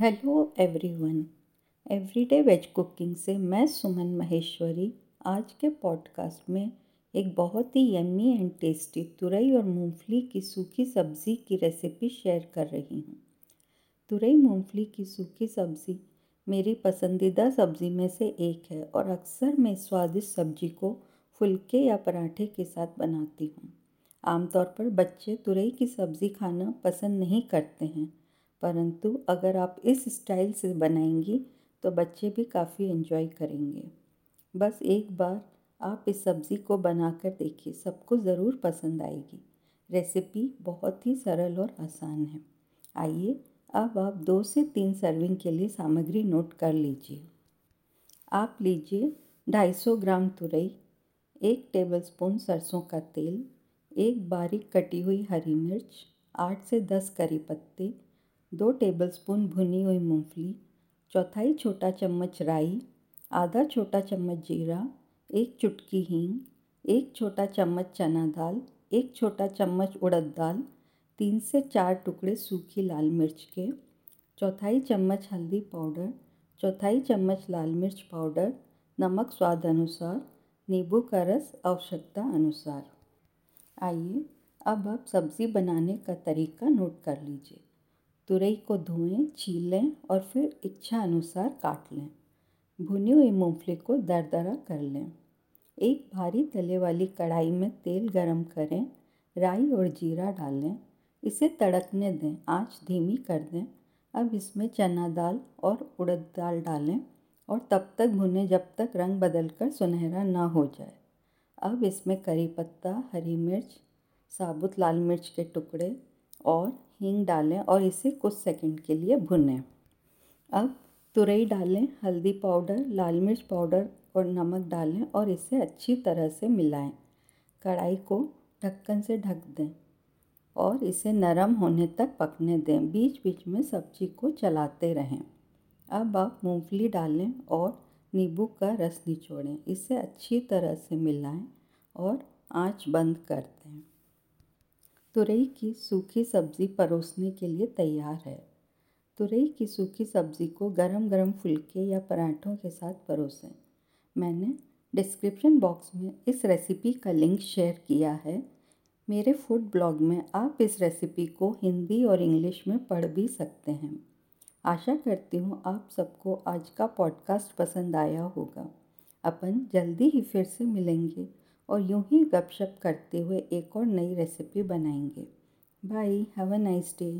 Hello everyone everyday veg cooking से मैं सुमन महेश्वरी आज के पॉडकास्ट में एक बहुत ही यम्मी एंड टेस्टी तुरई और मूंगफली की सूखी सब्ज़ी की रेसिपी शेयर कर रही हूँ। तुरई, मूंगफली की सूखी सब्ज़ी मेरी पसंदीदा सब्ज़ी में से एक है और अक्सर मैं स्वादिष्ट सब्ज़ी को फुलके या पराठे के साथ बनाती हूँ। आमतौर पर बच्चे तुरई की सब्ज़ी खाना पसंद नहीं करते हैं परंतु अगर आप इस स्टाइल से बनाएँगी तो बच्चे भी काफ़ी इन्जॉय करेंगे। बस एक बार आप इस सब्ज़ी को बनाकर देखिए, सबको ज़रूर पसंद आएगी। रेसिपी बहुत ही सरल और आसान है। आइए, अब आप दो से तीन सर्विंग के लिए सामग्री नोट कर लीजिए। आप लीजिए 250 ग्राम तुरई, एक टेबलस्पून सरसों का तेल, एक बारीक कटी हुई हरी मिर्च, आठ से दस करी पत्ते दो टेबलस्पून भुनी हुई मूंगफली, चौथाई छोटा चम्मच राई, आधा छोटा चम्मच जीरा, एक चुटकी हींग, एक छोटा चम्मच चना दाल, एक छोटा चम्मच उड़द दाल, तीन से चार टुकड़े सूखी लाल मिर्च के, चौथाई चम्मच हल्दी पाउडर, चौथाई चम्मच लाल मिर्च पाउडर, नमक स्वाद अनुसार, नींबू का रस आवश्यकता अनुसार। आइए, अब आप सब्ज़ी बनाने का तरीका नोट कर लीजिए। तुरई को धोएँ, छील लें और फिर इच्छा अनुसार काट लें। भुनी हुई मूंगफली को दरदरा कर लें। एक भारी तले वाली कढ़ाई में तेल गरम करें, राई और जीरा डालें। इसे तड़कने दें, आँच धीमी कर दें। अब इसमें चना दाल और उड़द दाल डालें और तब तक भुनें जब तक रंग बदल कर सुनहरा ना हो जाए। अब इसमें करी पत्ता, हरी मिर्च, साबुत लाल मिर्च के टुकड़े और हींग डालें और इसे कुछ सेकंड के लिए भुनें। अब तुरई डालें, हल्दी पाउडर, लाल मिर्च पाउडर और नमक डालें और इसे अच्छी तरह से मिलाएँ। कढ़ाई को ढक्कन से ढक दें और इसे नरम होने तक पकने दें। बीच बीच में सब्ज़ी को चलाते रहें। अब आप मूंगफली डालें और नींबू का रस निचोड़ें। इसे अच्छी तरह से मिलाएँ और आँच बंद कर दें। तुरई की सूखी सब्ज़ी परोसने के लिए तैयार है। तुरई की सूखी सब्ज़ी को गरम गरम फुलके या पराठों के साथ परोसें। मैंने डिस्क्रिप्शन बॉक्स में इस रेसिपी का लिंक शेयर किया है। मेरे फ़ूड ब्लॉग में आप इस रेसिपी को हिंदी और इंग्लिश में पढ़ भी सकते हैं। आशा करती हूँ आप सबको आज का पॉडकास्ट पसंद आया होगा। अपन जल्दी ही फिर से मिलेंगे। और यूँ ही गपशप करते हुए एक और नई रेसिपी बनाएँगे। Bye have a nice day